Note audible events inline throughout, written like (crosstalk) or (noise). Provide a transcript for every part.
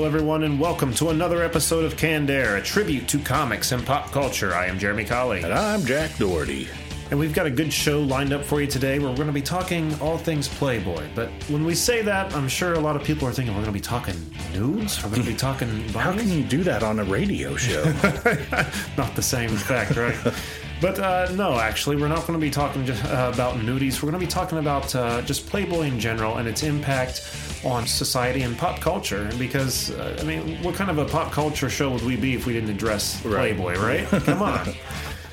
Hello, everyone, and welcome to another episode of Canned Air, a tribute to comics and pop culture. I am Jeremy Colley. And I'm Jack Doherty. And we've got a good show lined up for you today where we're going to be talking all things Playboy. But when we say that, I'm sure a lot of people are thinking we're going to be talking nudes? We're going to be talking How can you do that on a radio show? (laughs) Not the same effect, right? (laughs) But uh, no, actually, we're not going to be talking just uh, about nudies. We're going to be talking about uh, just Playboy in general and its impact on society and pop culture. Because uh, I mean, what kind of a pop culture show would we be if we didn't address Right. Playboy, right? (laughs) Come on.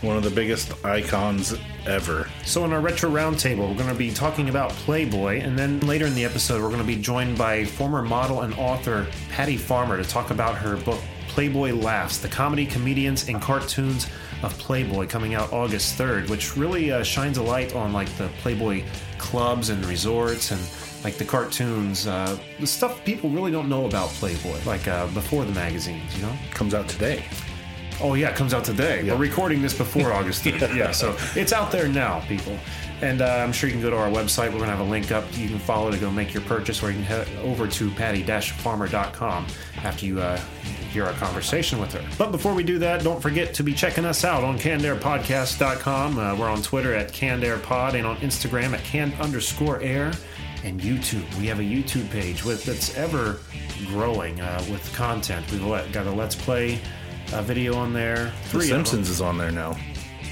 One of the biggest icons ever. So, in our retro roundtable, we're going to be talking about Playboy, and then later in the episode, we're going to be joined by former model and author Patty Farmer to talk about her book Playboy Laughs: The Comedy, Comedians, and Cartoons of Playboy, coming out August 3rd, which really uh, shines a light on like the Playboy clubs and resorts and like the cartoons, uh, the stuff people really don't know about Playboy, like uh, before the magazines, you know. Comes out today. Oh yeah, it comes out today. We're recording this before August 3rd. (laughs) yeah, so it's out there now, people. And uh, I'm sure you can go to our website. We're going to have a link up. You can follow to go make your purchase, or you can head over to patty-farmer.com after you uh, hear our conversation with her. But before we do that, don't forget to be checking us out on cannedairpodcast.com. Uh, we're on Twitter at cannedairpod and on Instagram at canned underscore air and YouTube. We have a YouTube page with that's ever growing uh, with content. We've let, got a Let's Play uh, video on there. The Three of them. Simpsons is on there now.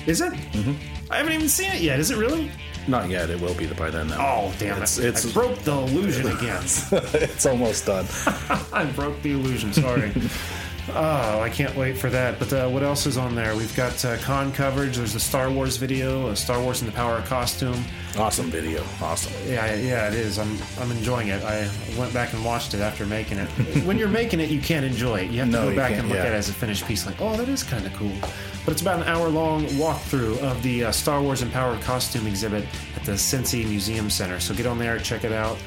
Is it? Mm-hmm. I haven't even seen it yet. Is it really? Not yet. It will be by then. Though. Oh, damn It's- it. it's- I broke the illusion again. (laughs) it's almost done. (laughs) I broke the illusion. Sorry. (laughs) Oh, I can't wait for that. But uh, what else is on there? We've got uh, con coverage. There's a Star Wars video, a Star Wars in the Power of Costume. Awesome video. Awesome. Yeah, yeah, it is. I'm, I'm enjoying it. I went back and watched it after making it. when you're making it, you can't enjoy it. You have to No, go back and look yeah. at it as a finished piece. Like, oh, that is kind of cool. But it's about an hour-long walkthrough of the uh, Star Wars Power Costume exhibit at the Cincy Museum Center. So get on there, check it out.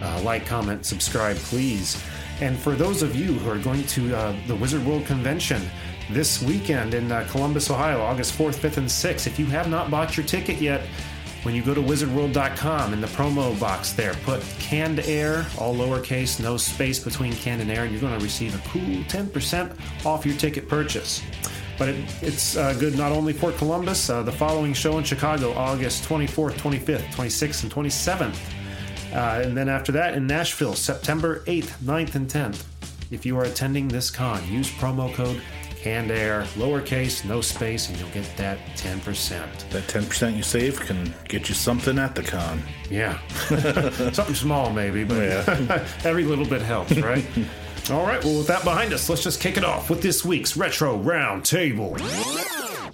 Uh, like, comment, subscribe, please. And for those of you who are going to uh, the Wizard World Convention this weekend in uh, Columbus, Ohio, August 4th, 5th, and 6th, if you have not bought your ticket yet, when you go to wizardworld.com in the promo box there, put canned air, all lowercase, no space between canned and air, and you're going to receive a cool 10% off your ticket purchase. But it, it's uh, good not only for Columbus, uh, the following show in Chicago, August 24th, 25th, 26th, and 27th. Uh, and then after that in Nashville, September 8th, 9th, and 10th. If you are attending this con, use promo code canned air, lowercase, no space, and you'll get that 10%. That 10% you save can get you something at the con. Yeah. (laughs) Something small, maybe, but Yeah. (laughs) every little bit helps, right? (laughs) All right, well, with that behind us, let's just kick it off with this week's Retro Round Table.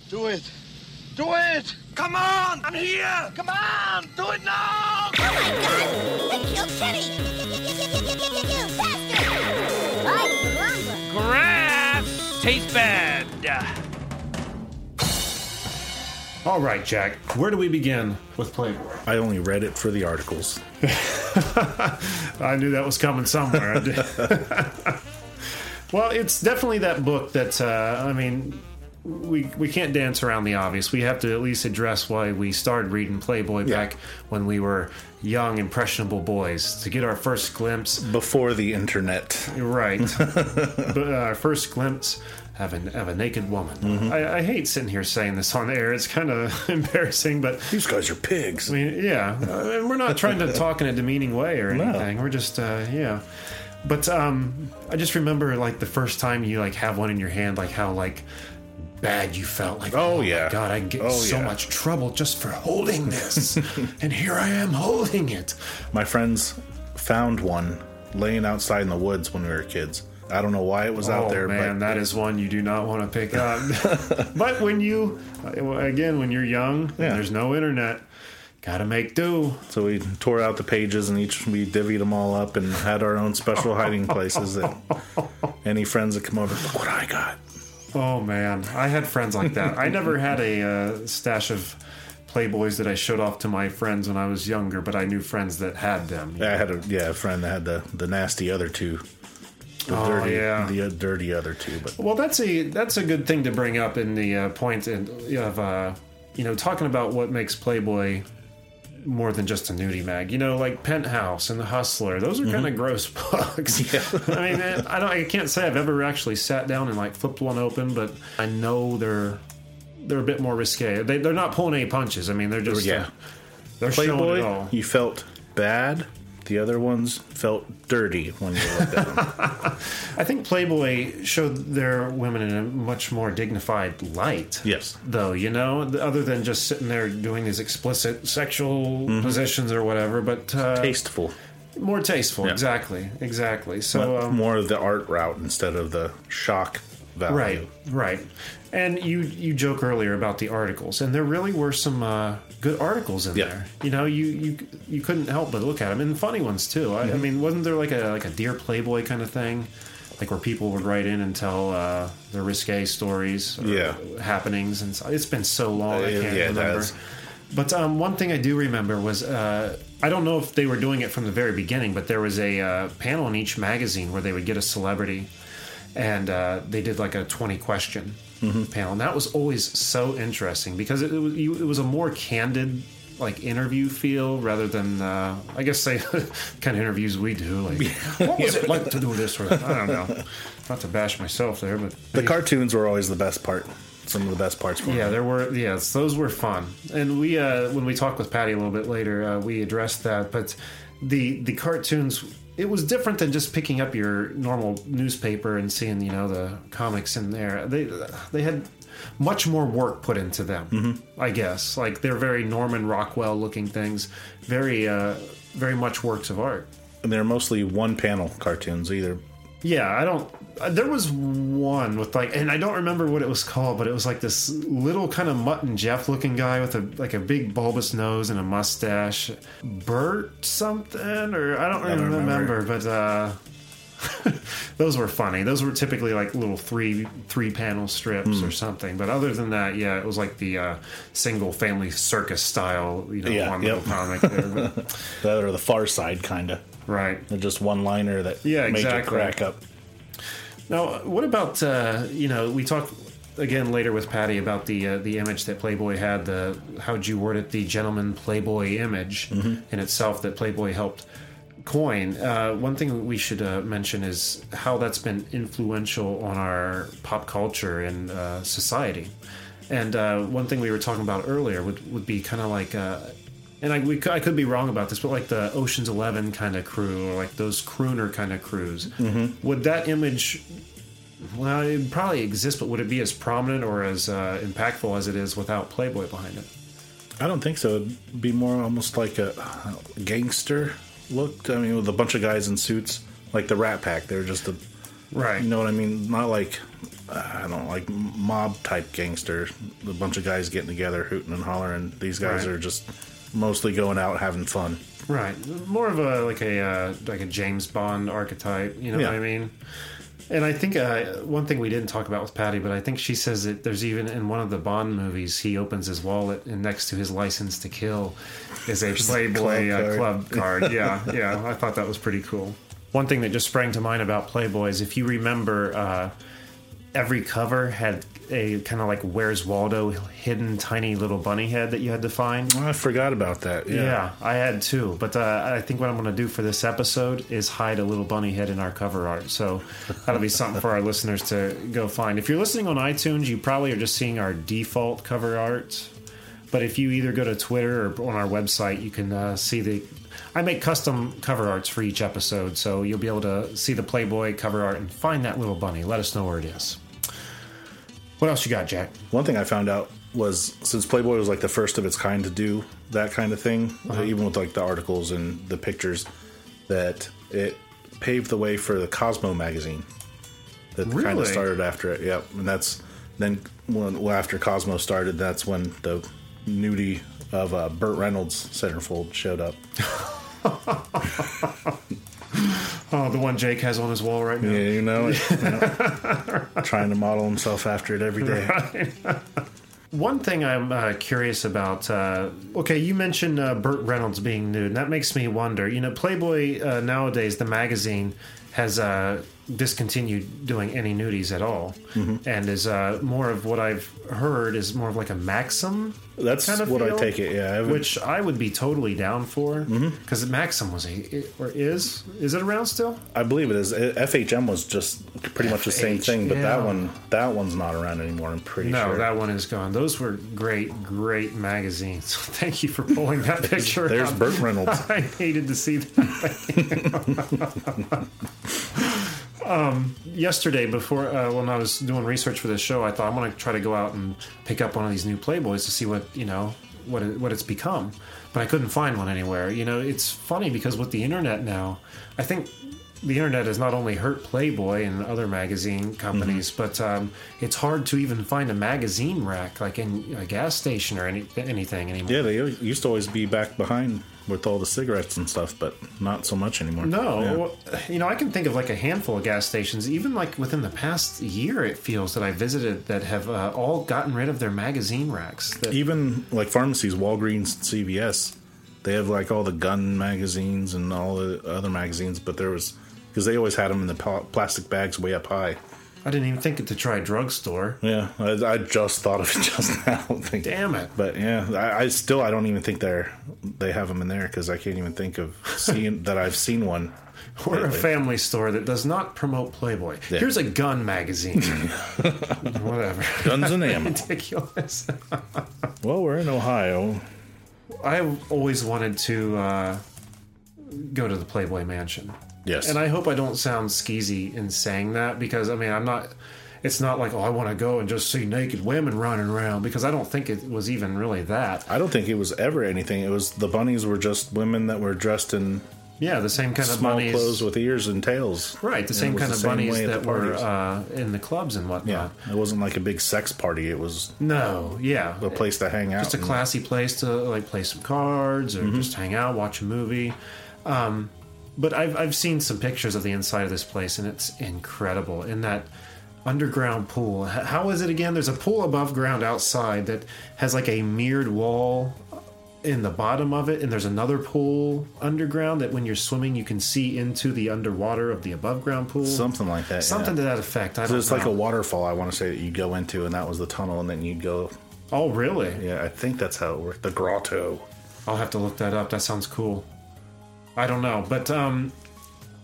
Do it. Do it. Come on. I'm here. Come on. Do it now. Oh my god! They killed Kenny! Faster! I grumble. Grass tastes bad. All right, Jack, where do we begin with Playboy? I only read it for the articles. (laughs) I knew that was coming somewhere. (laughs) Well, it's definitely that book that, uh, I mean, we, we can't dance around the obvious. We have to at least address why we started reading Playboy Yeah. back when we were young, impressionable boys to get our first glimpse Before the internet. Right. (laughs) but uh, our first glimpse of, an, of a naked woman. Mm-hmm. I, I hate sitting here saying this on air. It's kind of (laughs) embarrassing, but These guys are pigs. I mean, yeah. And we're not trying to talk in a demeaning way or (laughs) No. anything. We're just, uh, yeah. But um, I just remember like the first time you like have one in your hand, like how like bad you felt. Like, Oh, my yeah. God, I get Oh, so yeah. much trouble just for holding this, (laughs) and here I am holding it. My friends found one laying outside in the woods when we were kids. I don't know why it was out oh there, man, but that is one you do not want to pick up. (laughs) but when you, again, when you're young, and Yeah. there's no internet. Gotta make do. So we tore out the pages and each we divvied them all up and had our own special hiding places that (laughs) any friends that come over, look what I got. Oh man, I had friends like that. I never had a uh, stash of Playboys that I showed off to my friends when I was younger, but I knew friends that had them. I had a yeah a friend that had the the nasty other two. The Oh, dirty, yeah. the uh, dirty other two, but Well, that's a that's a good thing to bring up in the uh, point in, of uh, you know talking about what makes Playboy more than just a nudie mag. You know, like Penthouse and The Hustler; those are kind of gross (laughs) books. I mean, I don't, I can't say I've ever actually sat down and like flipped one open, but I know they're they're a bit more risque. They, they're not pulling any punches. I mean, they're just Yeah. they're showing it Playboy, all. you felt bad. The other ones felt dirty when you looked at them. (laughs) I think Playboy showed their women in a much more dignified light. Yes. Though, you know, other than just sitting there doing these explicit sexual Mm-hmm. positions or whatever, but uh, Tasteful. more tasteful. Yeah. Exactly. Exactly. So, um, More of the art route instead of the shock value. right, right. And you you joke earlier about the articles, and there really were some uh, good articles in Yeah. there. You know, you you you couldn't help but look at them, and funny ones too. I, Mm-hmm. I mean, wasn't there like a like a dear Playboy kind of thing? Like where people would write in and tell uh, their risque stories, or Yeah. happenings, and so, it's been so long I Uh, can't yeah, remember. But um, one thing I do remember was uh, I don't know if they were doing it from the very beginning, but there was a uh, panel in each magazine where they would get a celebrity, and uh, they did like a twenty question panel, and that was always so interesting because it, it was you, it was a more candid like interview feel rather than uh, I guess say (laughs) kind of interviews we do like what was it like to do this or I don't know not to bash myself there but The cartoons were always the best part. Some of the best parts. For yeah, me. there were. Yes, those were fun. And we, uh, when we talked with Patty a little bit later, uh, we addressed that. But the the cartoons, it was different than just picking up your normal newspaper and seeing, you know, the comics in there. They they had much more work put into them. I guess like they're very Norman Rockwell looking things, very uh, very much works of art. and they're mostly one panel cartoons. Either Yeah, I don't. uh, There was one with like, and I don't remember what it was called, but it was like this little kind of Mutt and Jeff looking guy with a like a big bulbous nose and a mustache, Bert something, or I don't, don't remember, remember. but uh, (laughs) those were funny. Those were typically like little three three panel strips Hmm. or something. But other than that, yeah, it was like the uh, single family circus style, you know, Yeah, one yep. little comic there. (laughs) But, that or the Far Side kind of. Right. They're just one liner that Yeah, make exactly. you crack up. Now, what about uh, you know? We talked again later with Patty about the uh, the image that Playboy had. The how'd you word it? The gentleman Playboy image in itself that Playboy helped coin. Uh, one thing we should uh, mention is how that's been influential on our pop culture and uh, society. And uh, one thing we were talking about earlier would, would be kind of like, uh, and I, we, I could be wrong about this, but like the Ocean's Eleven kind of crew, or like those crooner kind of crews. Would that image, well, it probably exist, but would it be as prominent or as uh, impactful as it is without Playboy behind it? I don't think so. It'd be more almost like a gangster look. I mean, with a bunch of guys in suits, like the Rat Pack. They're just a, Right. you know what I mean? Not like I don't know, like mob type gangster. A bunch of guys getting together, hooting and hollering. These guys Right. are just mostly going out having fun. Right, more of a like a uh, like a James Bond archetype. You know Yeah. what I mean? And I think uh, one thing we didn't talk about with Patty, but I think she says that there's even in one of the Bond movies, he opens his wallet and next to his license to kill is a Playboy club uh, card. club (laughs) card. Yeah, yeah, I thought that was pretty cool. One thing that just sprang to mind about Playboy is if you remember, uh, every cover had a kind of like Where's Waldo hidden tiny little bunny head that you had to find. Oh, I forgot about that. Yeah. Yeah, I had too. But uh, I think what I'm going to do for this episode is hide a little bunny head in our cover art. So that'll be something for our (laughs) listeners to go find. If you're listening on iTunes, you probably are just seeing our default cover art. But if you either go to Twitter or on our website, you can uh, see the. I make custom cover arts for each episode, so you'll be able to see the Playboy cover art and find that little bunny. Let us know where it is. What else you got, Jack? One thing I found out was since Playboy was like the first of its kind to do that kind of thing, Uh-huh. even with like the articles and the pictures, that it paved the way for the Cosmo magazine. That kind of started after it. Yep, and that's then when well, after Cosmo started, that's when the nudie of uh, Burt Reynolds centerfold showed up. (laughs) (laughs) Oh, the one Jake has on his wall right now. Yeah, you know it. (laughs) Yeah. (laughs) Trying to model himself after it every day. One thing I'm uh, curious about. Uh, okay, you mentioned uh, Burt Reynolds being nude, and that makes me wonder. You know, Playboy uh, nowadays, the magazine, has uh, discontinued doing any nudies at all, and is uh, more of what I've heard is more of like a Maxim. That's kind of what I take it. Yeah, I which I would be totally down for Mm-hmm. because Maxim was a or is is it around still? I believe it is. FHM was just pretty much the same thing, but that one, that one's not around anymore. I'm pretty sure. No, sure. that one is gone. Those were great, great magazines. (laughs) Thank you for pulling that picture. There's up. Burt Reynolds. (laughs) I hated to see that. (laughs) um, yesterday, before uh, when I was doing research for this show, I thought I'm going to try to go out and pick up one of these new Playboys to see what you know what it, what it's become. But I couldn't find one anywhere. You know, it's funny because with the internet now, I think the internet has not only hurt Playboy and other magazine companies, Mm-hmm. but um, it's hard to even find a magazine rack like in a gas station or any, anything anymore. Yeah, they used to always be back behind with all the cigarettes and stuff, but not so much anymore. No, Yeah. you know, I can think of like a handful of gas stations, even like within the past year, it feels that I visited that have uh, all gotten rid of their magazine racks. That, even like pharmacies, Walgreens, CVS, they have like all the gun magazines and all the other magazines, but there was because they always had them in the pl- plastic bags way up high. I didn't even think it to try a drugstore. Yeah, I, I just thought of it (laughs) just now. Damn it. But yeah, I, I still I don't even think they're they have them in there because I can't even think of seeing that I've seen one. (laughs) We're a family store that does not promote Playboy. Yeah. Here's a gun magazine. (laughs) Whatever. Guns and ammo. Ridiculous. well, we're in Ohio. I've always wanted to uh, go to the Playboy Mansion. Yes, And I hope I don't sound skeezy in saying that because I mean I'm not. It's not like oh I want to go and just see naked women running around because I don't think it was even really that. I don't think it was ever anything. It was the bunnies were just women that were dressed in Yeah, the same kind of small bunnies. clothes with ears and tails. right, the same kind the of same bunnies that were uh, in the clubs and whatnot. Yeah, it wasn't like a big sex party. It was No, yeah, a place to hang out. just a classy place to like play some cards or Mm-hmm. just hang out, watch a movie. Um, but I've I've seen some pictures of the inside of this place, and it's incredible. In that underground pool, how is it again? There's a pool above ground outside that has like a mirrored wall in the bottom of it, and there's another pool underground that when you're swimming, you can see into the underwater of the above ground pool. something like that. Something yeah. to that effect. I So it's like a waterfall. I want to say that you go into, and that was the tunnel, and then you'd go. Oh, really? Yeah, I think that's how it worked. The grotto. I'll have to look that up. That sounds cool. I don't know, but um,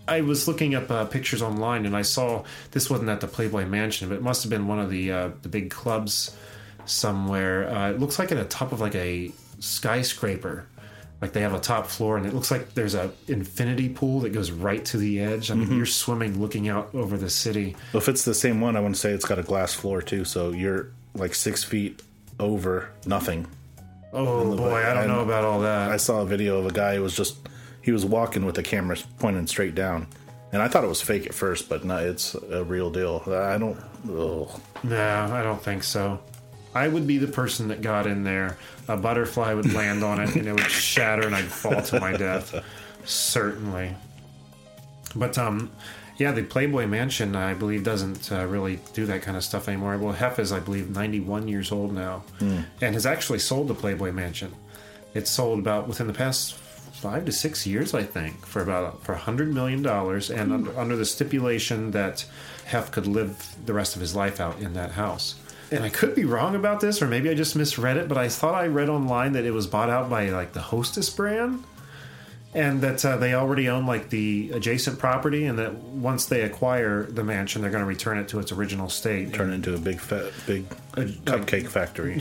I was looking up uh, pictures online and I saw this wasn't at the Playboy Mansion, but it must have been one of the uh, the big clubs somewhere. Uh, it looks like at the top of like a skyscraper. Like they have a top floor, and it looks like there's a infinity pool that goes right to the edge. I mean, you're swimming, looking out over the city. If it's the same one, I want to say it's got a glass floor too. So you're like six feet over nothing. Oh boy, I don't know about all that. I saw a video of a guy who was just he was walking with the camera pointing straight down, and I thought it was fake at first, but no, it's a real deal. I don't. Ugh. No, I don't think so. I would be the person that got in there. A butterfly would land on it and it would shatter and I'd fall to my death. Certainly. But, um, yeah, the Playboy Mansion, I believe, doesn't uh, really do that kind of stuff anymore. Well, Hef is, I believe, 91 years old now and has actually sold the Playboy Mansion. It's sold about within the past five to six years, I think, for about for hundred million dollars, and hmm. under, under the stipulation that Hef could live the rest of his life out in that house. And I could be wrong about this, or maybe I just misread it, but I thought I read online that it was bought out by like the Hostess brand, and that uh, they already own like the adjacent property, and that once they acquire the mansion, they're going to return it to its original state. Turn it into a big fat big cupcake factory.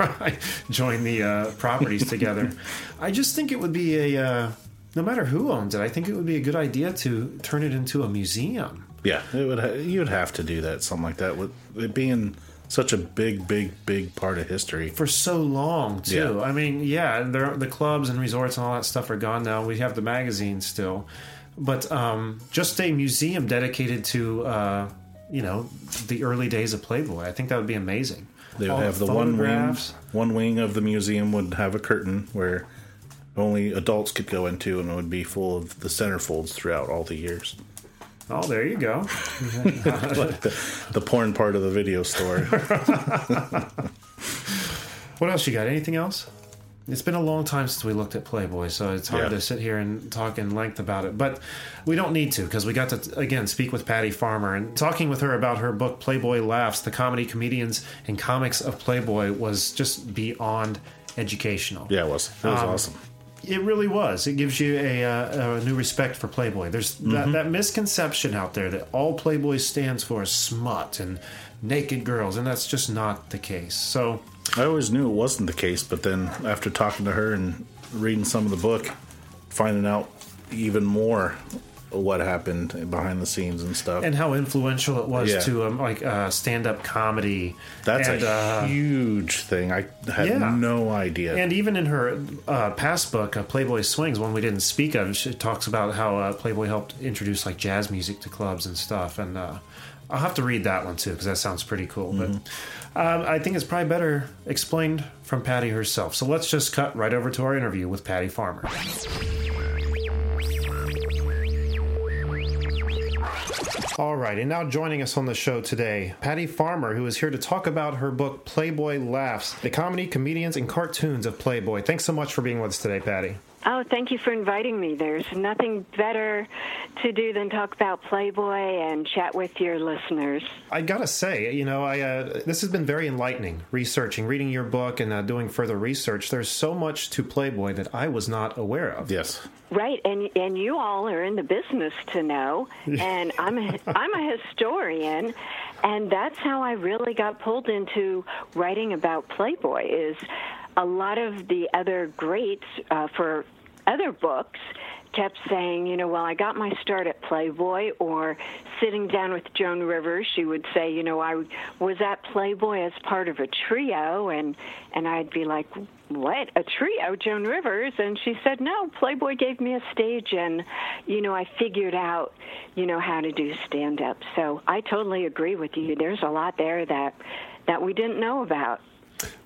(laughs) right, join the uh, properties together. (laughs) I just think it would be a, uh, no matter who owns it, I think it would be a good idea to turn it into a museum. yeah, it would. Ha- you would have to do that, something like that, with it being such a big, big, big part of history. For so long, too. Yeah. I mean, yeah, there, the clubs and resorts and all that stuff are gone now. We have the magazines still. But um, just a museum dedicated to, uh, you know, the early days of Playboy. I think that would be amazing. They would All have the one wing. One wing of the museum would have a curtain where only adults could go into, and it would be full of the centerfolds throughout all the years. Oh, there you go. (laughs) like the, the porn part of the video store. (laughs) What else you got? Anything else? It's been a long time since we looked at Playboy, so it's hard Yeah. to sit here and talk in length about it. But we don't need to because we got to again speak with Patty Farmer and talking with her about her book Playboy Laughs: The Comedy, Comedians, and Comics of Playboy was just beyond educational. yeah, it was. It was Um, awesome. It really was. It gives you a, uh, a new respect for Playboy. There's that, that misconception out there that all Playboy stands for is smut and naked girls, and that's just not the case. So I always knew it wasn't the case, but then after talking to her and reading some of the book, finding out even more what happened behind the scenes and stuff. and how influential it was Yeah. to um, like uh, stand-up comedy. That's and, a uh, huge thing. I had Yeah. no idea. And even in her uh, past book, uh, Playboy Swings, one we didn't speak of, she talks about how uh, Playboy helped introduce like jazz music to clubs and stuff. And uh, I'll have to read that one too because that sounds pretty cool. But um, I think it's probably better explained from Patty herself. So let's just cut right over to our interview with Patty Farmer. All right, and now joining us on the show today, Patty Farmer, who is here to talk about her book Playboy Laughs, the comedy, comedians, and cartoons of Playboy. Thanks so much for being with us today, Patty. Oh, thank you for inviting me. There's nothing better to do than talk about Playboy and chat with your listeners. I gotta say, you know, I uh, this has been very enlightening. Researching, reading your book, and uh, doing further research. There's so much to Playboy that I was not aware of. yes. Right, and and you all are in the business to know, (laughs) and I'm a, I'm a historian, and that's how I really got pulled into writing about Playboy. Is a lot of the other greats uh, for other books kept saying, you know, well, I got my start at Playboy, or sitting down with Joan Rivers, she would say, you know, I was at Playboy as part of a trio, and and I'd be like, what a trio, Joan Rivers, and she said, no, Playboy gave me a stage, and you know, I figured out, you know, how to do stand up. So I totally agree with you. There's a lot there that that we didn't know about.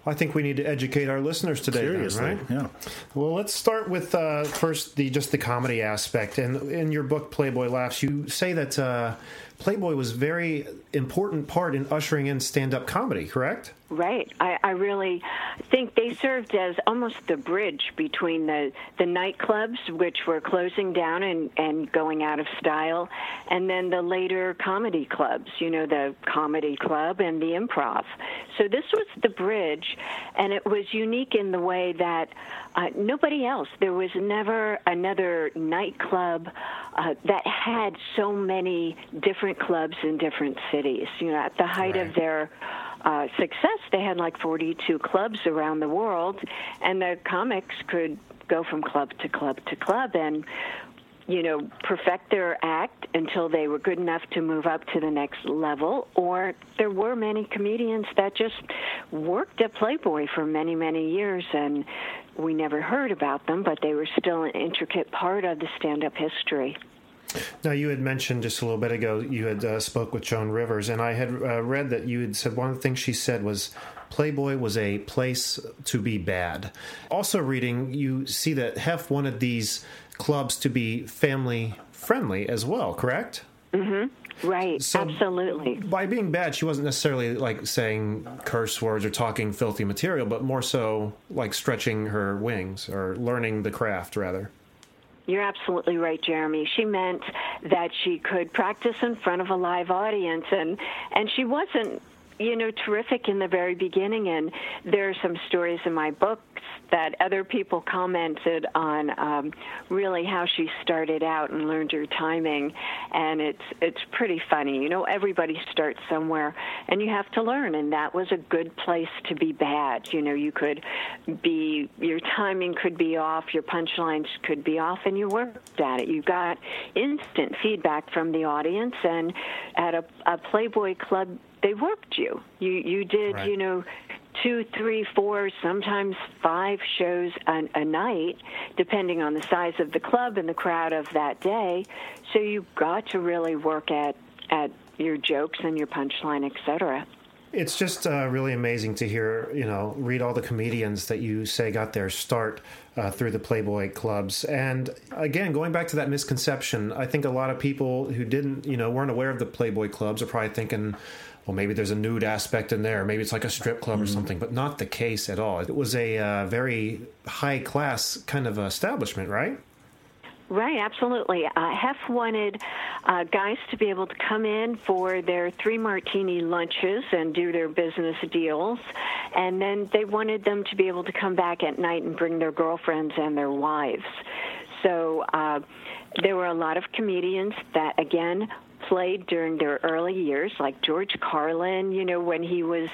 I think we need to educate our listeners today, then, Seriously. right? Yeah. Well, let's start with uh, first the just the comedy aspect. And in your book, Playboy Laughs, you say that uh, Playboy was very important part in ushering in stand-up comedy. Correct? Right. I, I really think they served as almost the bridge between the, the nightclubs, which were closing down and, and going out of style, and then the later comedy clubs, you know, the comedy club and the improv. So this was the bridge, and it was unique in the way that uh, nobody else, there was never another nightclub uh, that had so many different clubs in different cities. You know, at the height of their uh, success, they had like 42 clubs around the world, and the comics could go from club to club to club and you know perfect their act until they were good enough to move up to the next level. Or there were many comedians that just worked at Playboy for many many years and we never heard about them but they were still an intricate part of the stand-up history Now, you had mentioned just a little bit ago you had uh, spoke with Joan Rivers, and I had uh, read that you had said one of the things she said was Playboy was a place to be bad. Also, reading, you see that Hef wanted these clubs to be family friendly as well, correct? Mm-hmm. right So- absolutely By being bad, she wasn't necessarily like saying curse words or talking filthy material, but more so like stretching her wings or learning the craft, rather. You're absolutely right, Jeremy. She meant that she could practice in front of a live audience, and and she wasn't, you know, terrific in the very beginning. And there are some stories in my books that other people commented on, um, really how she started out and learned her timing, and it's it's pretty funny. You know, everybody starts somewhere, and you have to learn, and that was a good place to be bad. You know, you could be your timing could be off, your punchlines could be off, and you worked at it. You got instant feedback from the audience, and at a, a Playboy club, they worked you. You you did Right. you know two, three, four, sometimes five shows a, a night, depending on the size of the club and the crowd of that day. So you got to really work at at your jokes and your punchline, etc. it's just uh, really amazing to hear, you know, read all the comedians that you say got their start uh, through the Playboy clubs. And again, going back to that misconception, I think a lot of people who didn't, you know, weren't aware of the Playboy clubs are probably thinking, well, maybe there's a nude aspect in there. Maybe it's like a strip club or something, but not the case at all. It was a uh, very high class kind of establishment, right? Right, absolutely. Uh, Hef wanted uh, guys to be able to come in for their three martini lunches and do their business deals, and then they wanted them to be able to come back at night and bring their girlfriends and their wives. So uh, there were a lot of comedians that, again, played during their early years, like George Carlin, you know, when he was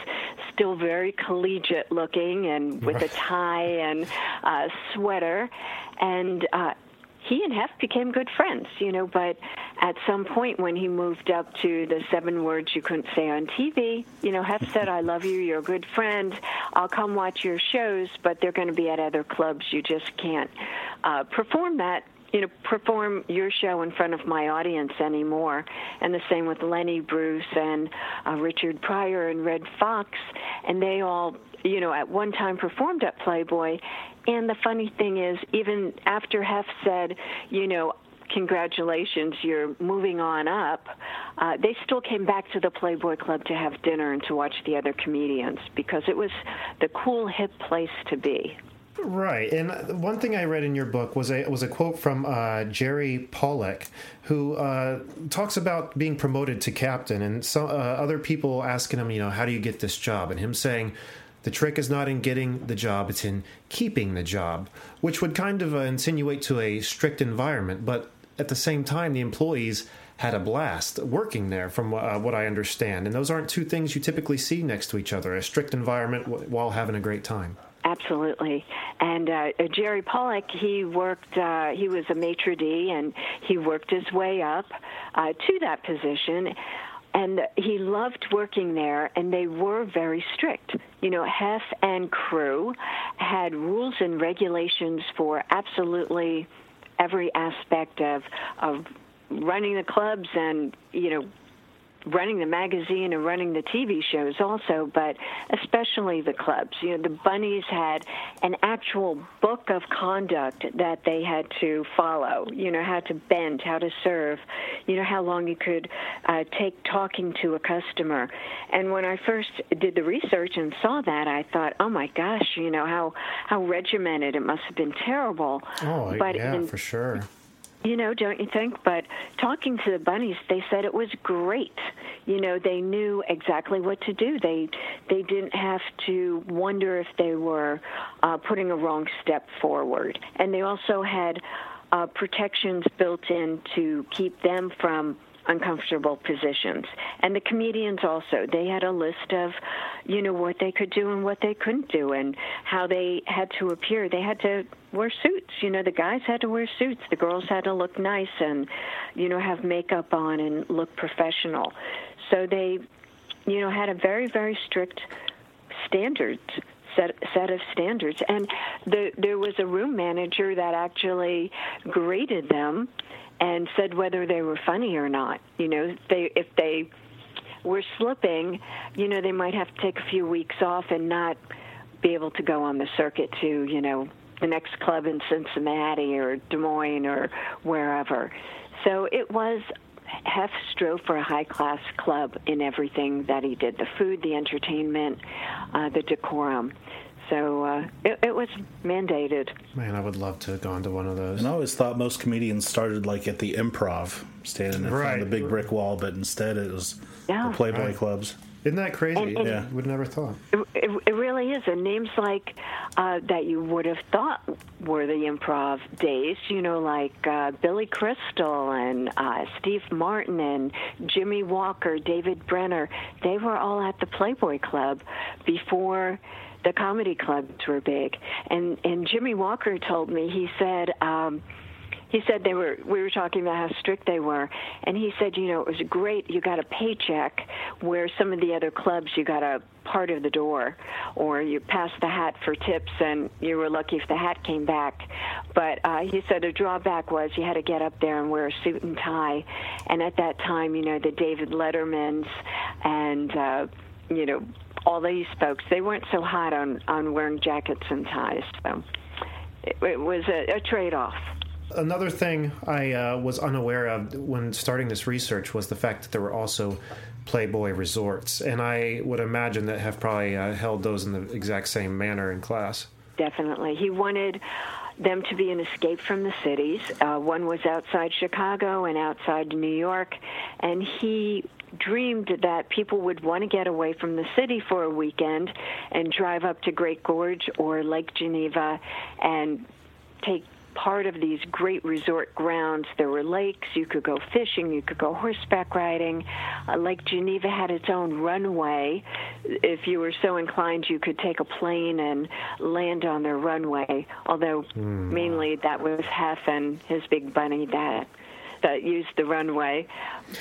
still very collegiate looking and with a tie and uh, sweater. And uh, he and Hef became good friends, you know, but at some point when he moved up to the seven words you couldn't say on TV, you know, Hef said, I love you, you're a good friend, I'll come watch your shows, but they're going to be at other clubs. You just can't uh, perform that. You know, perform your show in front of my audience anymore. And the same with Lenny Bruce and uh, Richard Pryor and Redd Foxx. And they all, you know, at one time performed at Playboy. And the funny thing is, even after Hef said, you know, congratulations, you're moving on up, uh, they still came back to the Playboy Club to have dinner and to watch the other comedians because it was the cool, hip place to be. Right, and one thing I read in your book was a was a quote from uh, Jerry Pollack, who uh, talks about being promoted to captain, and some uh, other people asking him, you know, how do you get this job, and him saying, the trick is not in getting the job; it's in keeping the job, which would kind of uh, insinuate to a strict environment, but at the same time, the employees had a blast working there, from uh, what I understand, and those aren't two things you typically see next to each other: a strict environment w- while having a great time. Absolutely. And uh, Jerry Pollack, he worked, uh, he was a maitre d' and he worked his way up uh, to that position. And he loved working there, and they were very strict. You know, Hef and crew had rules and regulations for absolutely every aspect of, of running the clubs and, you know, running the magazine and running the TV shows also, but especially the clubs. You know, the bunnies had an actual book of conduct that they had to follow. You know, how to bend, how to serve, you know, how long you could uh, take talking to a customer. And when I first did the research and saw that, I thought, oh my gosh, you know, how, how regimented. It must have been terrible. Oh, but yeah, in, for sure. You know, don't you think? But talking to the bunnies, they said it was great. You know, they knew exactly what to do. They they didn't have to wonder if they were uh, putting a wrong step forward, and they also had uh, protections built in to keep them from uncomfortable positions. And the comedians also, they had a list of, you know, what they could do and what they couldn't do and how they had to appear. They had to wear suits. You know, the guys had to wear suits. The girls had to look nice and, you know, have makeup on and look professional. So they, you know, had a very, very strict standards set set of standards and the, there was a room manager that actually graded them and said whether they were funny or not. You know, if they if they were slipping, you know, they might have to take a few weeks off and not be able to go on the circuit to, you know, the next club in Cincinnati or Des Moines or wherever. So it was Hef strove for a high class club in everything that he did the food, the entertainment, uh, the decorum. So uh, it, it was mandated. Man, I would love to have gone to one of those. And I always thought most comedians started like at the improv, standing in front of the big brick wall, but instead it was Yeah. the Playboy Right. clubs. Isn't that crazy? And- and- Yeah. Would never thought. It, it, it really is. And names like uh, that you would have thought were the improv days, you know, like uh, Billy Crystal and uh, Steve Martin and Jimmie Walker, David Brenner, they were all at the Playboy Club before the comedy clubs were big. And, and Jimmie Walker told me, he said, um, he said they were we were talking about how strict they were. And he said you know it was great you got a paycheck where some of the other clubs you got a part of the door or you passed the hat for tips and you were lucky if the hat came back. But uh he said a drawback was you had to get up there and wear a suit and tie. And at that time you know the david lettermans and uh you know, all these folks, they weren't so hot on, on wearing jackets and ties. So it, it was a, a trade off. Another thing I uh, was unaware of when starting this research was the fact that there were also Playboy resorts, and I would imagine that have probably uh, held those in the exact same manner in class. Definitely. He wanted them to be an escape from the cities. Uh, one was outside Chicago and outside New York, and he dreamed that people would want to get away from the city for a weekend and drive up to Great Gorge or Lake Geneva and take part of these great resort grounds. There were lakes, you could go fishing, you could go horseback riding. Uh, Lake Geneva had its own runway. If you were so inclined, you could take a plane and land on their runway, although mainly that was Hef and his big bunny that that used the runway.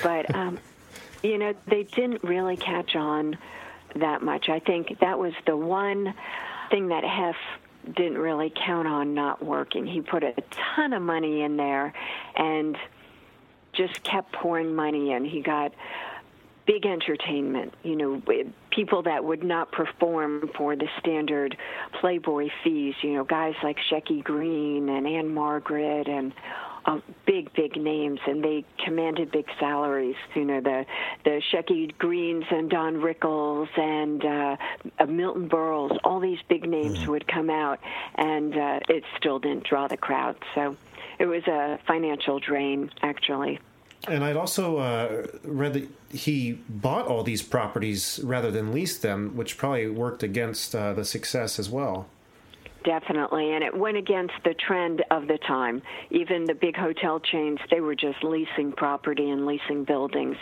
But um, you know, they didn't really catch on that much. I think that was the one thing that Hef didn't really count on not working. He put a ton of money in there and just kept pouring money in. He got big entertainment, you know, people that would not perform for the standard Playboy fees, you know, guys like Shecky Greene and Ann-Margret and uh, big, big names, and they commanded big salaries. You know, the the Shecky Greenes and Don Rickles and uh, uh, Milton Berles, all these big names would come out, and uh, it still didn't draw the crowd. So it was a financial drain, actually. And I'd also uh, read that he bought all these properties rather than leased them, which probably worked against uh, the success as well. Definitely, and it went against the trend of the time. Even the big hotel chains, they were just leasing property and leasing buildings.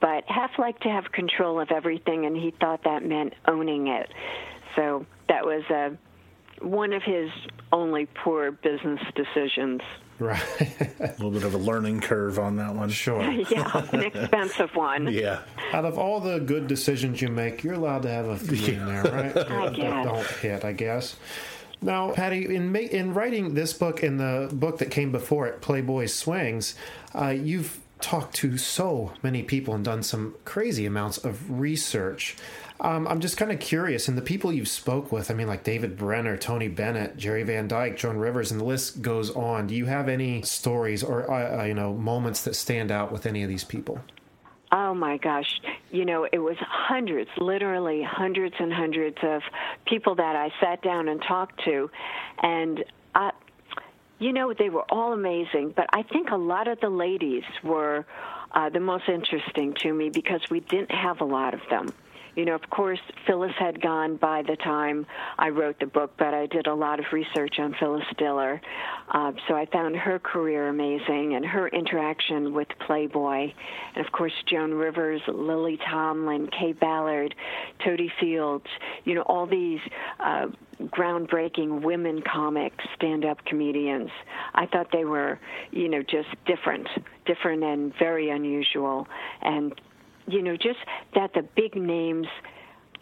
But Hef liked to have control of everything, and he thought that meant owning it. So that was uh, one of his only poor business decisions. Right. A little bit of a learning curve on that one. Sure. (laughs) yeah, an expensive one. Yeah. Out of all the good decisions you make, you're allowed to have a few in there, right? (laughs) I that guess. don't hit, I guess. Now, Patty, in ma- in writing this book and the book that came before it, Playboy Swings, uh, you've talked to so many people and done some crazy amounts of research. Um, I'm just kind of curious, and the people you've spoke with, I mean, like David Brenner, Tony Bennett, Jerry Van Dyke, Joan Rivers, and the list goes on. Do you have any stories or uh, uh, you know moments that stand out with any of these people? Oh my gosh. You know, it was hundreds, literally hundreds and hundreds of people that I sat down and talked to. And, uh, you know, they were all amazing, but I think a lot of the ladies were uh, the most interesting to me because we didn't have a lot of them. You know, of course, Phyllis had gone by the time I wrote the book, but I did a lot of research on Phyllis Diller. Uh, so I found her career amazing and her interaction with Playboy. And of course, Joan Rivers, Lily Tomlin, Kaye Ballard, Totie Fields, you know, all these uh, groundbreaking women comics, stand up comedians. I thought they were, you know, just different, different and very unusual. And you know, just that the big names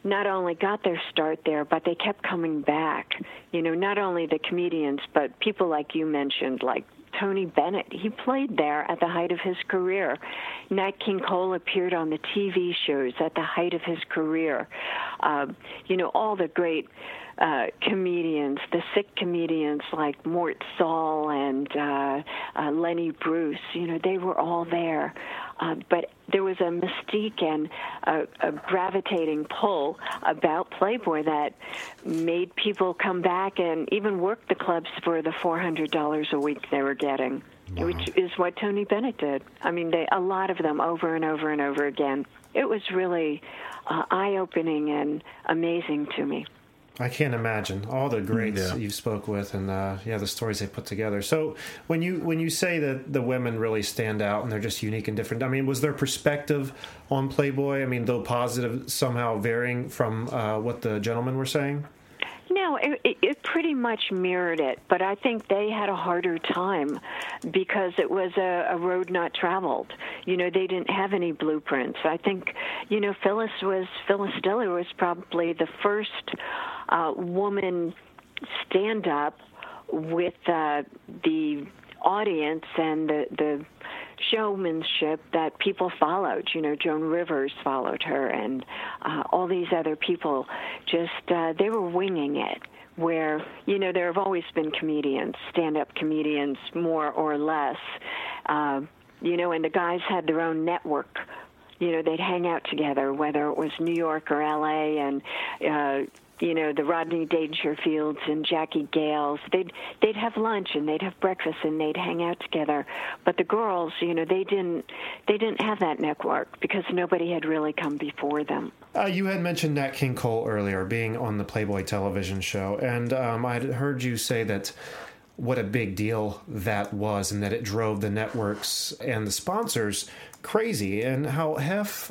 not only got their start there, but they kept coming back. You know, not only the comedians, but people like you mentioned, like Tony Bennett. He played there at the height of his career. Nat King Cole appeared on the TV shows at the height of his career. Uh, you know, all the great uh, comedians, the sick comedians like Mort Sahl and uh, uh, Lenny Bruce, you know, they were all there. Uh, but there was a mystique and a, a gravitating pull about Playboy that made people come back and even work the clubs for the $400 a week they were getting. Which is what Tony Bennett did. I mean, they, a lot of them over and over and over again. It was really uh, eye-opening and amazing to me. I can't imagine all the greats Yeah. you spoke with, and uh, yeah, the stories they put together. So when you when you say that the women really stand out and they're just unique and different, I mean, was their perspective on Playboy? I mean, though positive, somehow varying from uh, what the gentlemen were saying. No, it, it, it pretty much mirrored it, but I think they had a harder time because it was a, a road not traveled. You know, they didn't have any blueprints. I think, you know, Phyllis was Phyllis Diller was probably the first uh, woman stand up with uh, the audience and the the showmanship that people followed. You know, Joan Rivers followed her, and uh, all these other people just uh, they were winging it. Where you know there have always been comedians, stand-up comedians, more or less. Uh, you know, and the guys had their own network you know they'd hang out together whether it was New York or LA and uh you know the Rodney Dangerfields and Jackie Gayles. They'd they'd have lunch and they'd have breakfast and they'd hang out together. But the girls you know they didn't they didn't have that network because nobody had really come before them. Uh, you had mentioned Nat King Cole earlier being on the Playboy television show, and um, I heard you say that what a big deal that was, and that it drove the networks and the sponsors crazy, and how Hef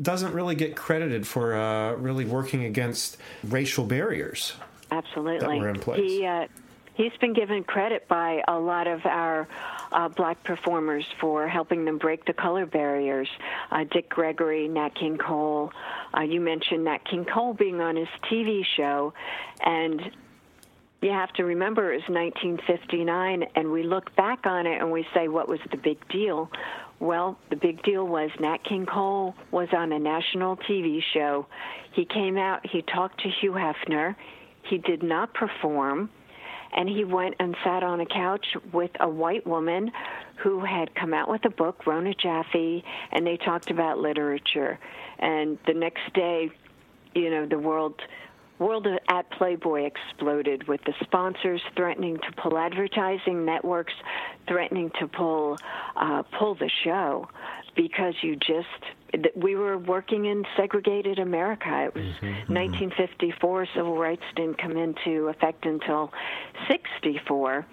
doesn't really get credited for uh, really working against racial barriers. Absolutely. that were in place. He uh, he's been given credit by a lot of our uh, black performers for helping them break the color barriers. Uh, Dick Gregory, Nat King Cole. Uh, you mentioned Nat King Cole being on his TV show, and you have to remember it was 1959, and we look back on it and we say, what was the big deal? Well, the big deal was Nat King Cole was on a national TV show. He came out, he talked to Hugh Hefner. He did not perform, and he went and sat on a couch with a white woman who had come out with a book, Rona Jaffe, and they talked about literature. And the next day, you know, the world world at Playboy exploded with the sponsors threatening to pull advertising networks, threatening to pull uh, pull the show because you just we were working in segregated America. It was 1954. Civil rights didn't come into effect until 64,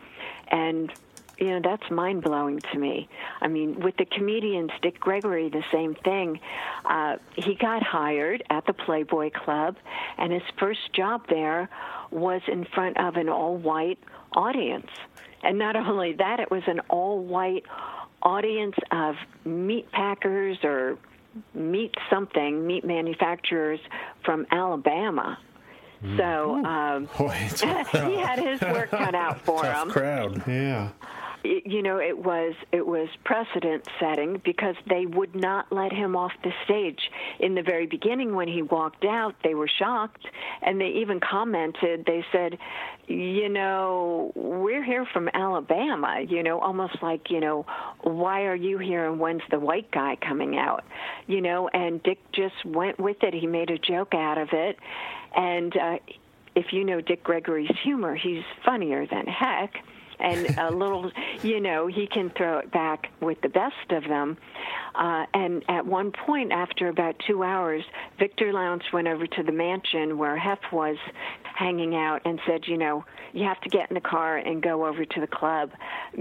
and you know that's mind blowing to me. I mean, with the comedians, Dick Gregory, the same thing. Uh, he got hired at the Playboy Club, and his first job there was in front of an all-white audience. And not only that, it was an all-white audience of meat packers or meat something, meat manufacturers from Alabama. So um, Boy, (laughs) he had his work cut out for (laughs) Tough him crowd. yeah. You know it was it was precedent setting because they would not let him off the stage. In the very beginning when he walked out they were shocked and they even commented they said you know we're here from Alabama you know almost like you know why are you here and when's the white guy coming out? You know and Dick just went with it. He made a joke out of it. And uh if you know Dick Gregory's humor he's funnier than heck and a little, you know, he can throw it back with the best of them. Uh, and at one point, after about two hours, Victor Lownes went over to the mansion where Hef was hanging out and said, you know, you have to get in the car and go over to the club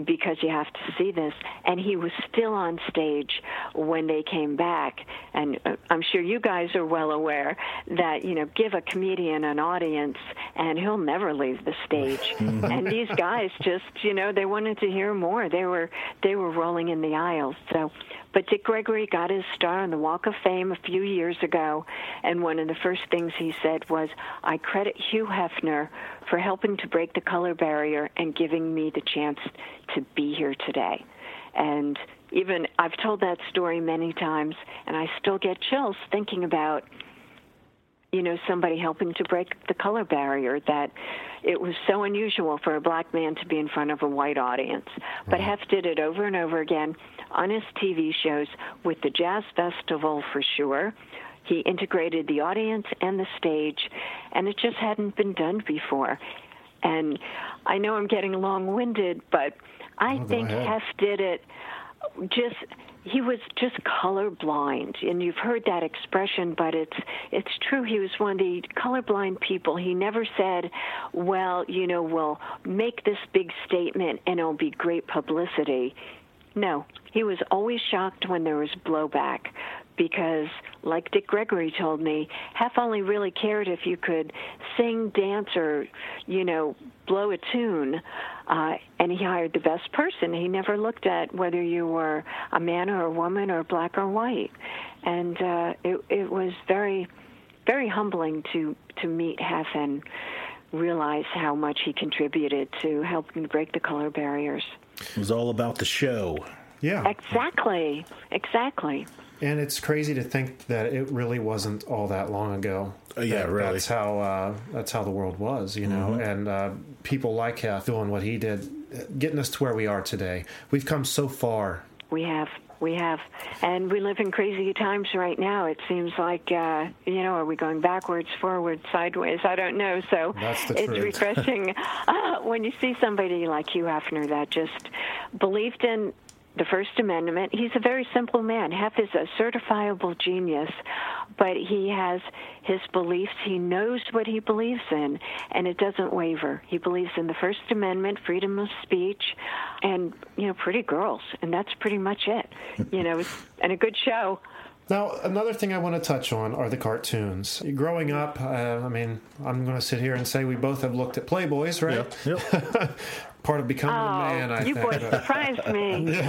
because you have to see this. And he was still on stage when they came back. And uh, I'm sure you guys are well aware that, you know, give a comedian an audience and he'll never leave the stage. (laughs) and these guys just, you know, they wanted to hear more. They were they were rolling in the aisles. So but Dick Gregory got his star on the Walk of Fame a few years ago, and one of the first things he said was, I credit Hugh Hefner for helping to break the color barrier and giving me the chance to be here today. And even I've told that story many times, and I still get chills thinking about you know, somebody helping to break the color barrier that it was so unusual for a black man to be in front of a white audience. But mm-hmm. Hef did it over and over again on his TV shows with the Jazz Festival for sure. He integrated the audience and the stage, and it just hadn't been done before. And I know I'm getting long winded, but I go think ahead. Hef did it just he was just colorblind and you've heard that expression but it's it's true. He was one of the colorblind people. He never said well you know we'll make this big statement and it'll be great publicity. No he was always shocked when there was blowback because like Dick Gregory told me, Hef only really cared if you could sing, dance, or, you know, blow a tune. Uh, and he hired the best person. He never looked at whether you were a man or a woman or black or white. And uh, it, it was very, very humbling to, to meet Hef and realize how much he contributed to helping break the color barriers. It was all about the show. Yeah. Exactly. Exactly. And it's crazy to think that it really wasn't all that long ago. Uh, yeah, That- really. That's how uh, that's how the world was, you know. Mm-hmm. And uh, people like Hef doing what he did, uh, getting us to where we are today. We've come so far. We have. We have. And we live in crazy times right now. It seems like, uh, you know, are we going backwards, forwards, sideways? I don't know. So That's it's truth. refreshing uh, when you see somebody like Hugh Hefner that just believed in the First Amendment. He's a very simple man. Hef is a certifiable genius, but he has his beliefs. He knows what he believes in, and it doesn't waver. He believes in the First Amendment, freedom of speech, and you know, pretty girls, and that's pretty much it. You know, and a good show. Now, another thing I want to touch on are the cartoons. Growing up, uh, I mean, I'm going to sit here and say we both have looked at Playboys, right? Yep. (laughs) Part of becoming Oh, a man, I you think. boys surprised me.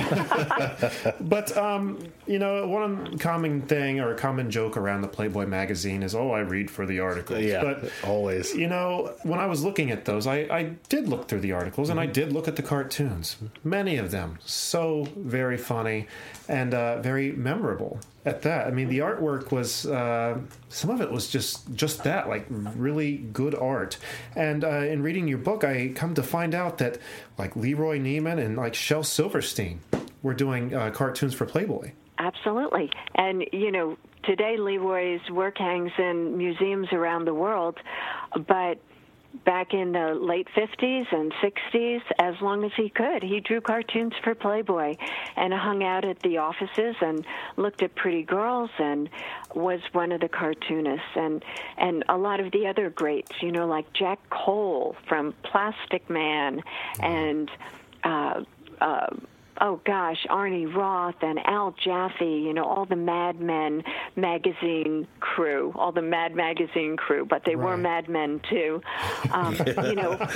(laughs) But um, you know, one common thing or a common joke around the Playboy magazine is, "Oh, I read for the articles." Yeah, but always. you know, when I was looking at those, I, I did look through the articles and I did look at the cartoons. Many of them so very funny and uh, very memorable. At that, I mean, the artwork was uh, some of it was just just that, like really good art. And uh, in reading your book, I come to find out that like Leroy Neiman and like Shel Silverstein were doing uh, cartoons for Playboy. Absolutely. And, you know, today Leroy's work hangs in museums around the world, but back in the late 50s and 60s, as long as he could, he drew cartoons for Playboy and hung out at the offices and looked at pretty girls and was one of the cartoonists. And, and a lot of the other greats, you know, like Jack Cole from Plastic Man and, uh, uh, oh gosh, Arnie Roth and Al Jaffee, you know, all the Mad Men magazine crew, all the Mad magazine crew, but they were Right. Mad Men too. Um, (laughs) you know, (laughs)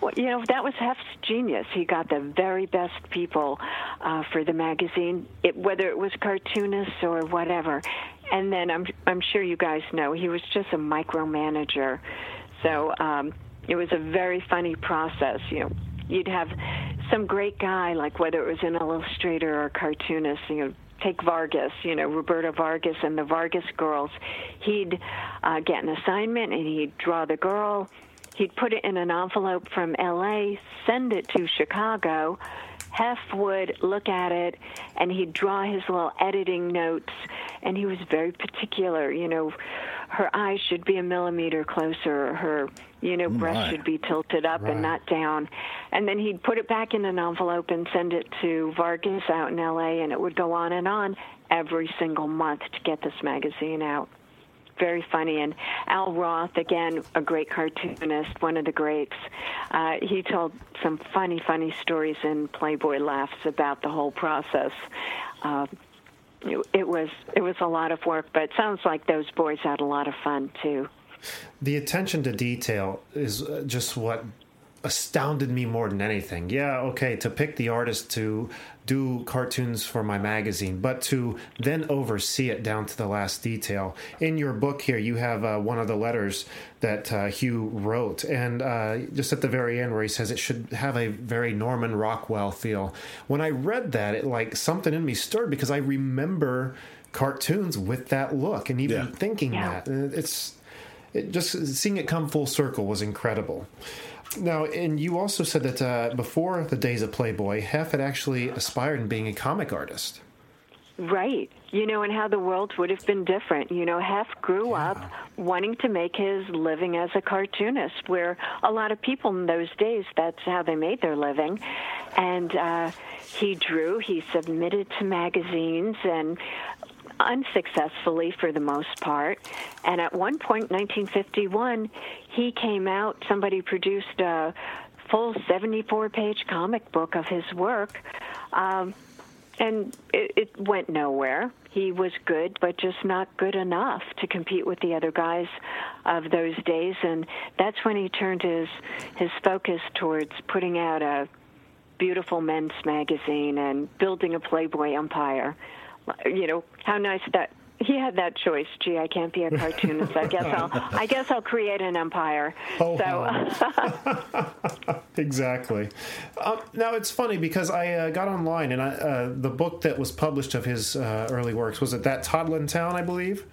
well, you know, that was Hef's genius. He got the very best people uh, for the magazine, it, whether it was cartoonists or whatever. And then I'm I'm sure you guys know he was just a micromanager. So um, it was a very funny process. You know, you'd have some great guy, like whether it was an illustrator or a cartoonist, you know, take Vargas, you know, Alberto Vargas and the Vargas girls. He'd uh, get an assignment and he'd draw the girl. He'd put it in an envelope from LA, send it to Chicago. Hef would look at it and he'd draw his little editing notes and he was very particular, you know, her eyes should be a millimeter closer, her, you know, breast my. should be tilted up Right. and not down. And then he'd put it back in an envelope and send it to Vargas out in LA and it would go on and on every single month to get this magazine out very funny. And Al Roth, again, a great cartoonist, one of the greats. Uh, he told some funny, funny stories in Playboy Laughs about the whole process. Uh, it, was it was a lot of work, but it sounds like those boys had a lot of fun too. The attention to detail is uh, just what astounded me more than anything. Yeah, okay, to pick the artist to do cartoons for my magazine, but to then oversee it down to the last detail. In your book here, you have uh, one of the letters that uh, Hugh wrote, and uh, just at the very end where he says it should have a very Norman Rockwell feel. When I read that, it like something in me stirred because I remember cartoons with that look, and even Yeah. thinking Yeah. that it's it, just seeing it come full circle was incredible. Now, and you also said that uh, before the days of Playboy, Hef had actually aspired in being a comic artist. Right. You know, and how the world would have been different. You know, Hef grew up wanting to make his living as a cartoonist, where a lot of people in those days, that's how they made their living. And uh, he drew, he submitted to magazines, and unsuccessfully for the most part. And at one point, 1951, he came out, somebody produced a full 74 page comic book of his work. Um, and it, it went nowhere. He was good, but just not good enough to compete with the other guys of those days. And that's when he turned his his focus towards putting out a beautiful men's magazine and building a Playboy empire. You know how nice that he had that choice. Gee, I can't be a cartoonist. I guess I'll (laughs) I guess I'll create an empire. Oh, so (laughs) exactly. Um, now it's funny because I uh, got online and I, uh, the book that was published of his uh, early works was it that Toddlin Town, I believe.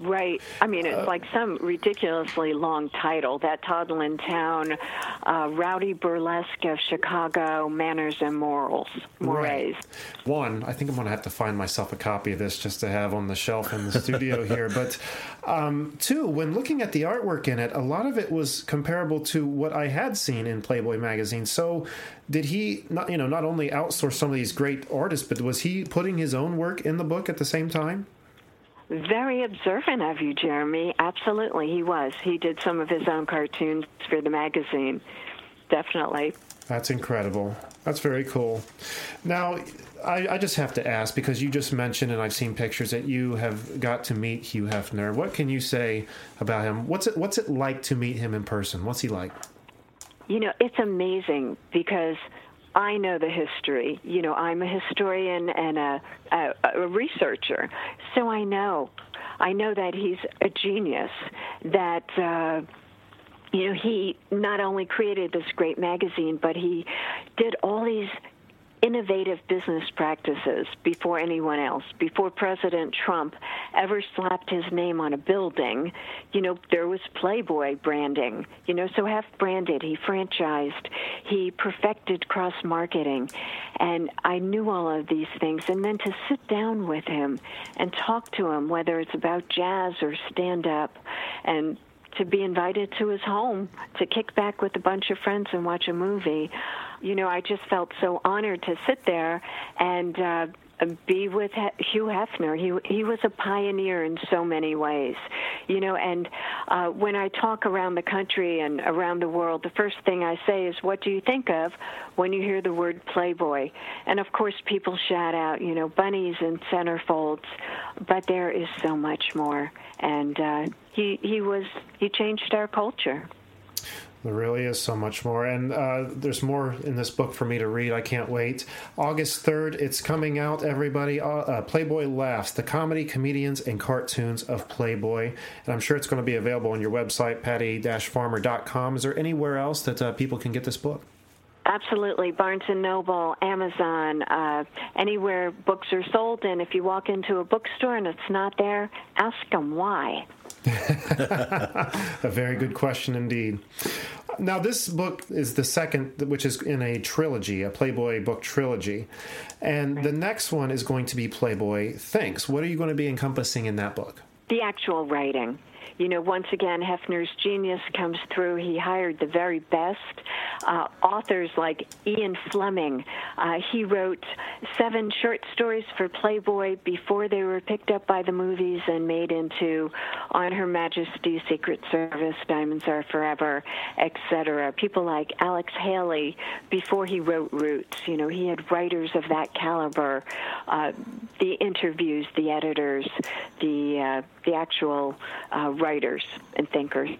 Right. I mean, Uh, it's like some ridiculously long title. That Toddlin Town, uh, Rowdy Burlesque of Chicago, Manners and Morals. Mores. One, I think I'm going to have to find myself a copy of this just to have on the shelf in the (laughs) studio here. But um, two, when looking at the artwork in it, a lot of it was comparable to what I had seen in Playboy magazine. So, did he not, you know, not only outsource some of these great artists, but was he putting his own work in the book at the same time? Very observant of you, Jeremy. Absolutely, he was. He did some of his own cartoons for the magazine. Definitely. That's incredible. That's very cool. Now, I, I just have to ask because you just mentioned, and I've seen pictures that you have got to meet Hugh Hefner. What can you say about him? What's it What's it like to meet him in person? What's he like? You know, it's amazing because I know the history. You know, I'm a historian and a, a, a researcher, so I know. I know that he's a genius. That uh, you know, he not only created this great magazine, but he did all these innovative business practices before anyone else. Before President Trump ever slapped his name on a building, you know, there was Playboy branding, you know, so half branded. He franchised, he perfected cross marketing. And I knew all of these things. And then to sit down with him and talk to him, whether it's about jazz or stand up, and to be invited to his home to kick back with a bunch of friends and watch a movie. You know, I just felt so honored to sit there and uh, be with Hugh Hefner. He he was a pioneer in so many ways, you know. And uh, when I talk around the country and around the world, the first thing I say is, "What do you think of when you hear the word Playboy?" And of course, people shout out, you know, bunnies and centerfolds, but there is so much more. And uh, he he was he changed our culture. There really is so much more. And uh, there's more in this book for me to read. I can't wait. August 3rd, it's coming out, everybody. Uh, uh, Playboy Laughs, the comedy, comedians, and cartoons of Playboy. And I'm sure it's going to be available on your website, patty-farmer.com. Is there anywhere else that uh, people can get this book? Absolutely. Barnes and Noble, Amazon, uh, anywhere books are sold. And if you walk into a bookstore and it's not there, ask them why. (laughs) A very good question indeed. Now, this book is the second, which is in a trilogy, a Playboy book trilogy. And the next one is going to be Playboy Thinks. What are you going to be encompassing in that book? The actual writing. You know, once again, Hefner's genius comes through. He hired the very best uh, authors like Ian Fleming. Uh, he wrote seven short stories for Playboy before they were picked up by the movies and made into On Her Majesty's Secret Service, Diamonds Are Forever, etc. People like Alex Haley before he wrote Roots. You know, he had writers of that caliber. Uh, the interviews, the editors, the uh, the actual uh, writers and thinkers.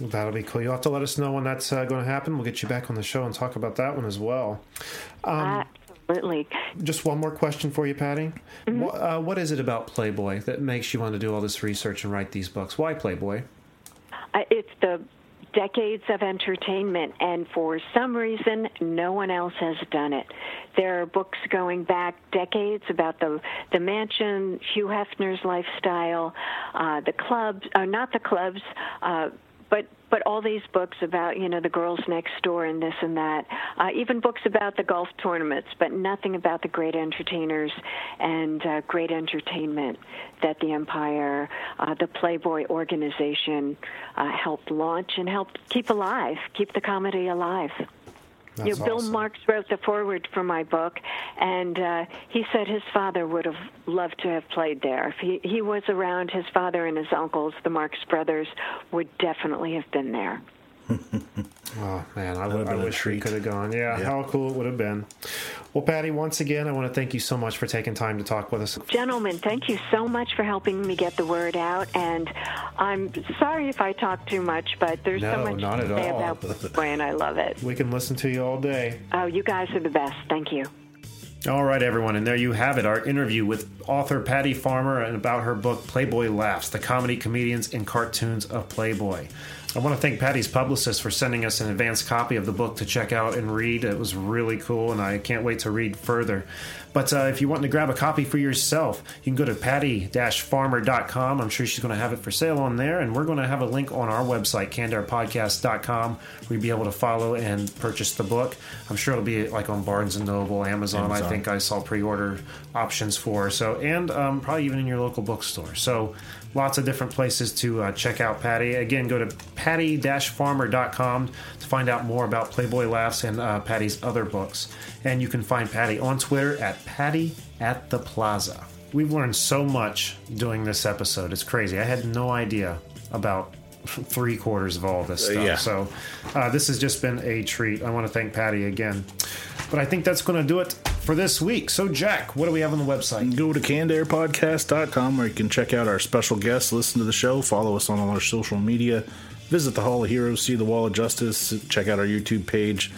That'll be cool. You'll have to let us know when that's uh, going to happen. We'll get you back on the show and talk about that one as well. Um, Absolutely. Just one more question for you, Patty. What, uh, what is it about Playboy that makes you want to do all this research and write these books? Why Playboy? Uh, it's the decades of entertainment, and for some reason, no one else has done it. There are books going back decades about the the mansion, Hugh Hefner's lifestyle, uh, the clubs, uh, not the clubs. Uh, but but all these books about you know the girls next door and this and that, uh, even books about the golf tournaments, but nothing about the great entertainers and uh, great entertainment that the Empire, uh, the Playboy organization, uh, helped launch and helped keep alive, keep the comedy alive. That's you know, Bill awesome. Marx wrote the foreword for my book, and uh, he said his father would have loved to have played there. If he, he was around, his father and his uncles, the Marx brothers, would definitely have been there. Oh man, I, That'd have I been a wish we treat. could have gone. Yeah, Yeah. how cool it would have been. Well, Patty, once again, I want to thank you so much for taking time to talk with us. Gentlemen, thank you so much for helping me get the word out, and I'm sorry if I talk too much, but there's No, so much not to at say all. about Playboy, and I love it. We can listen to you all day. Oh, you guys are the best. Thank you. All right, everyone, and there you have it our interview with author Patty Farmer and about her book Playboy Laughs The Comedy, Comedians, and Cartoons of Playboy. I want to thank Patty's publicist for sending us an advanced copy of the book to check out and read. It was really cool, and I can't wait to read further. But uh, if you want to grab a copy for yourself, you can go to patty-farmer.com. I'm sure she's going to have it for sale on there, and we're going to have a link on our website, cannedairpodcast.com, where you'll be able to follow and purchase the book. I'm sure it'll be like on Barnes & Noble, Amazon. I think I saw pre-order options for. So, and um, probably even in your local bookstore. So, lots of different places to uh, check out Patty. Again, go to patty-farmer.com to find out more about Playboy Laughs and uh, Patty's other books. And you can find Patty on Twitter at Patty at the Plaza. We've learned so much doing this episode. It's crazy. I had no idea about (laughs) three quarters of all this stuff. yeah. So uh, this has just been a treat. I want to thank Patty again. But I think that's going to do it for this week. So, Jack, what do we have on the website? Go to cannedairpodcast.com where you can check out our special guests, listen to the show, follow us on all our social media, visit the Hall of Heroes, see the Wall of Justice, check out our YouTube page.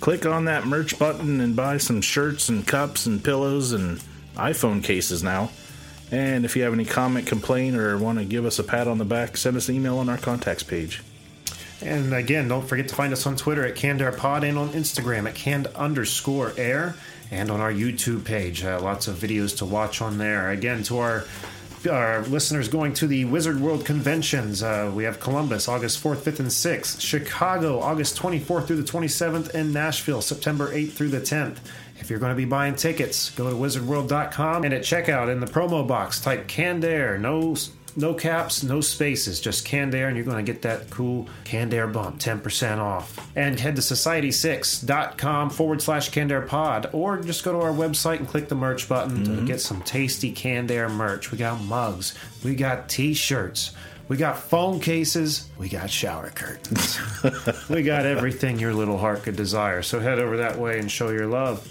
Click on that merch button and buy some shirts and cups and pillows and iPhone cases now. And if you have any comment, complaint, or want to give us a pat on the back, send us an email on our contacts page. And again, don't forget to find us on Twitter at CannedAirPod and on Instagram at canned underscore air and on our YouTube page. Uh, lots of videos to watch on there. Again, to our our listeners going to the Wizard World conventions, uh, we have Columbus August 4th, 5th, and 6th, Chicago August 24th through the 27th, and Nashville September 8th through the 10th. If you're going to be buying tickets, go to wizardworld.com and at checkout in the promo box, type canned air, no no caps, no spaces, just canned air, and you're going to get that cool canned air bump, 10% off. And head to society6.com forward slash canned air pod, or just go to our website and click the merch button to mm-hmm. get some tasty canned air merch. We got mugs, we got t shirts. We got phone cases. We got shower curtains. (laughs) we got everything your little heart could desire. So head over that way and show your love.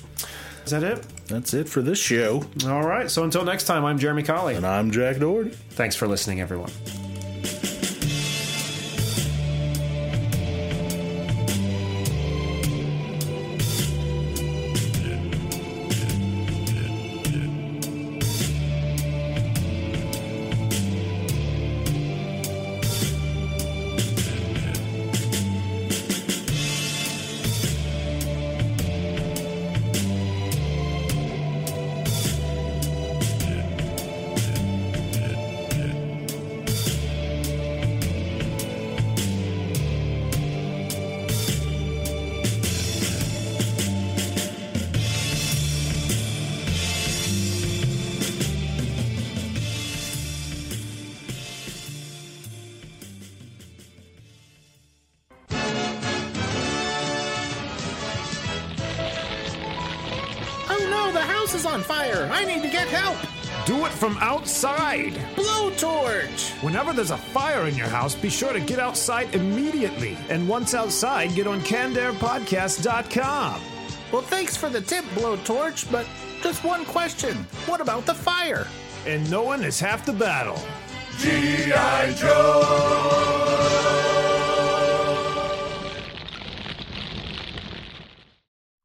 Is that it? That's it for this show. All right. So until next time, I'm Jeremy Colley. And I'm Jack Doherty. Thanks for listening, everyone. The house is on fire! I need to get help! Do it from outside. Blowtorch! Whenever there's a fire in your house, be sure to get outside immediately. And once outside, get on CannedAirPodcast.com. Well, thanks for the tip, Blowtorch, but just one question. What about the fire? And knowing is half the battle. G.I. Joe!